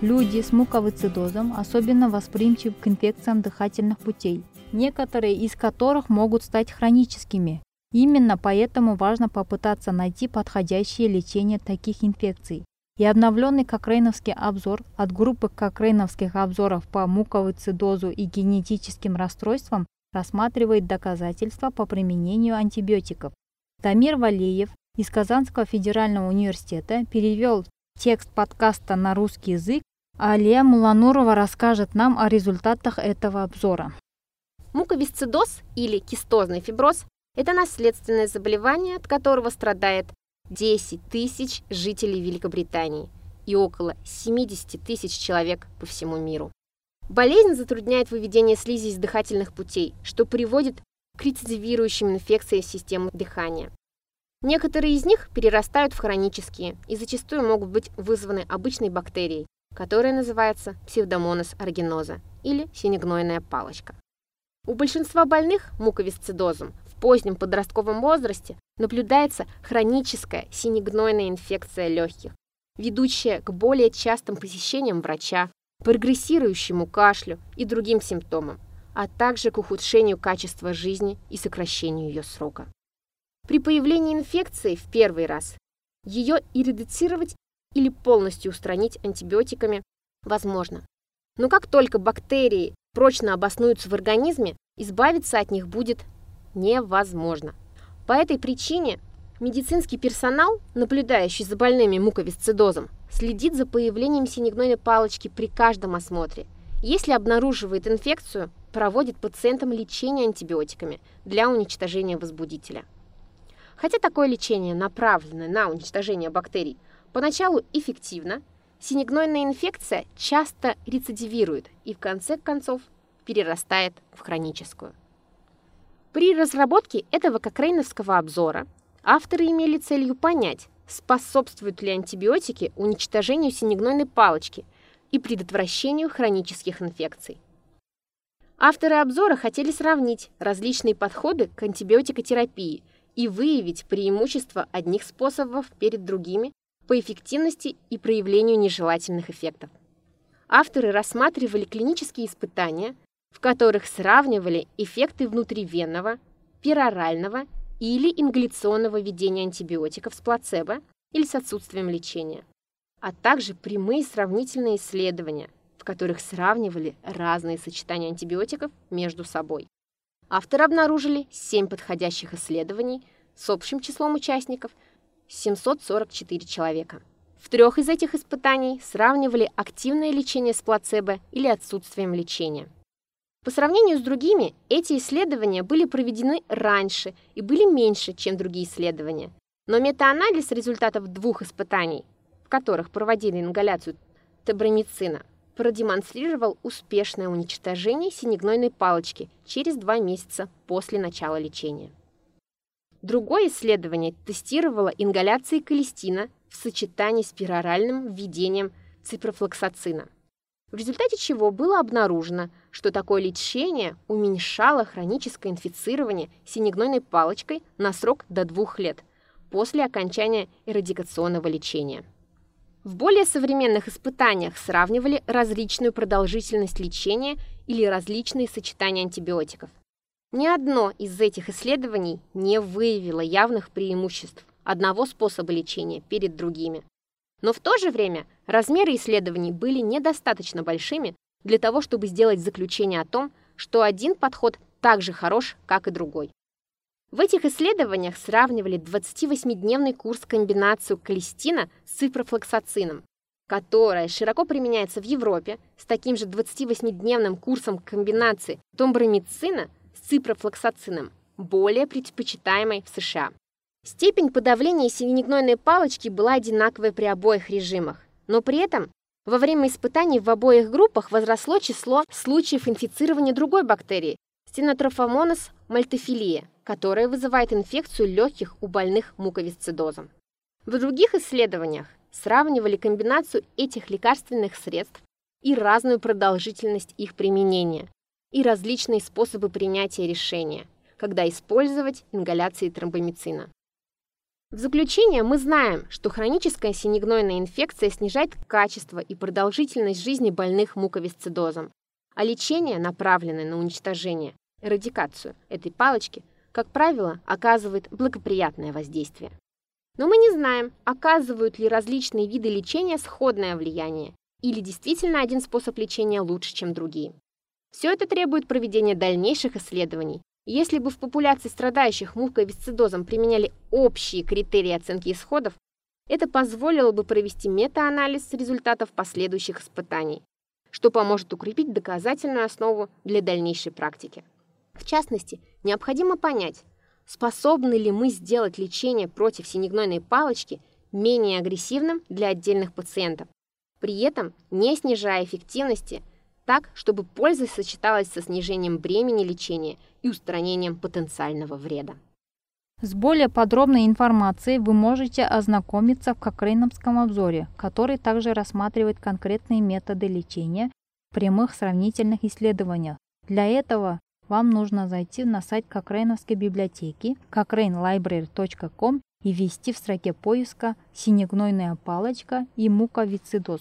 Люди с муковицидозом особенно восприимчивы к инфекциям дыхательных путей, некоторые из которых могут стать хроническими. Именно поэтому важно попытаться найти подходящее лечение таких инфекций. И обновленный кокрейновский обзор от группы кокрейновских обзоров по муковицидозу и генетическим расстройствам рассматривает доказательства по применению антибиотиков. Тамир Валеев из Казанского федерального университета перевел текст подкаста на русский язык, Алия Муланурова расскажет нам о результатах этого обзора. Муковисцидоз или кистозный фиброз – это наследственное заболевание, от которого страдает 10 тысяч жителей Великобритании и около 70 тысяч человек по всему миру. Болезнь затрудняет выведение слизи из дыхательных путей, что приводит к рецидивирующим инфекциям системы дыхания. Некоторые из них перерастают в хронические и зачастую могут быть вызваны обычной бактерией, которая называется псевдомонас аргиноза или синегнойная палочка. У большинства больных муковисцидозом в позднем подростковом возрасте наблюдается хроническая синегнойная инфекция легких, ведущая к более частым посещениям врача, прогрессирующему кашлю и другим симптомам, а также к ухудшению качества жизни и сокращению ее срока. При появлении инфекции в первый раз ее ирредицировать или полностью устранить антибиотиками возможно. Но как только бактерии прочно обоснуются в организме, избавиться от них будет невозможно. По этой причине медицинский персонал, наблюдающий за больными муковисцидозом, следит за появлением синегнойной палочки при каждом осмотре. Если обнаруживает инфекцию, проводит пациентам лечение антибиотиками для уничтожения возбудителя. Хотя такое лечение, направленное на уничтожение бактерий, поначалу эффективно, синегнойная инфекция часто рецидивирует и в конце концов перерастает в хроническую. При разработке этого кокрейновского обзора авторы имели целью понять, способствуют ли антибиотики уничтожению синегнойной палочки и предотвращению хронических инфекций. Авторы обзора хотели сравнить различные подходы к антибиотикотерапии – и выявить преимущества одних способов перед другими по эффективности и проявлению нежелательных эффектов. Авторы рассматривали клинические испытания, в которых сравнивали эффекты внутривенного, перорального или ингаляционного введения антибиотиков с плацебо или с отсутствием лечения, а также прямые сравнительные исследования, в которых сравнивали разные сочетания антибиотиков между собой. Авторы обнаружили 7 подходящих исследований с общим числом участников 744 человека. В трех из этих испытаний сравнивали активное лечение с плацебо или отсутствием лечения. По сравнению с другими, эти исследования были проведены раньше и были меньше, чем другие исследования. Но метаанализ результатов двух испытаний, в которых проводили ингаляцию тебромицина, продемонстрировал успешное уничтожение синегнойной палочки через два месяца после начала лечения. Другое исследование тестировало ингаляции колестина в сочетании с пероральным введением ципрофлоксацина, в результате чего было обнаружено, что такое лечение уменьшало хроническое инфицирование синегнойной палочкой на срок до двух лет после окончания эрадикационного лечения. В более современных испытаниях сравнивали различную продолжительность лечения или различные сочетания антибиотиков. Ни одно из этих исследований не выявило явных преимуществ одного способа лечения перед другими. Но в то же время размеры исследований были недостаточно большими для того, чтобы сделать заключение о том, что один подход так же хорош, как и другой. В этих исследованиях сравнивали 28-дневный курс комбинацию колестина с ципрофлоксацином, которая широко применяется в Европе, с таким же 28-дневным курсом комбинации томбромицина с ципрофлоксацином, более предпочитаемой в США. Степень подавления синегнойной палочки была одинаковой при обоих режимах, но при этом во время испытаний в обоих группах возросло число случаев инфицирования другой бактерии – стенотрофомонос мальтофилия, которая вызывает инфекцию легких у больных муковисцидозом. В других исследованиях сравнивали комбинацию этих лекарственных средств и разную продолжительность их применения, и различные способы принятия решения, когда использовать ингаляции тромбомицина. В заключение мы знаем, что хроническая синегнойная инфекция снижает качество и продолжительность жизни больных муковисцидозом, а лечение, направленное на уничтожение, эрадикацию этой палочки, как правило, оказывает благоприятное воздействие. Но мы не знаем, оказывают ли различные виды лечения сходное влияние, или действительно один способ лечения лучше, чем другие. Все это требует проведения дальнейших исследований если бы в популяции страдающих муковисцидозом применяли общие критерии оценки исходов, это позволило бы провести метаанализ результатов последующих испытаний, что поможет укрепить доказательную основу для дальнейшей практики. В частности, необходимо понять, способны ли мы сделать лечение против синегнойной палочки менее агрессивным для отдельных пациентов, при этом не снижая эффективности так, чтобы польза сочеталась со снижением бремени лечения и устранением потенциального вреда. С более подробной информацией вы можете ознакомиться в Кокрейновском обзоре, который также рассматривает конкретные методы лечения в прямых сравнительных исследованиях. Для этого вам нужно зайти на сайт Кокрейновской библиотеки cochranelibrary.com и ввести в строке поиска «синегнойная палочка» и муковицидоз.